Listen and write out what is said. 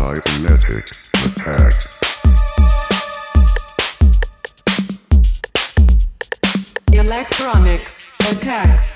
Cybernetic attack. Electronic attack.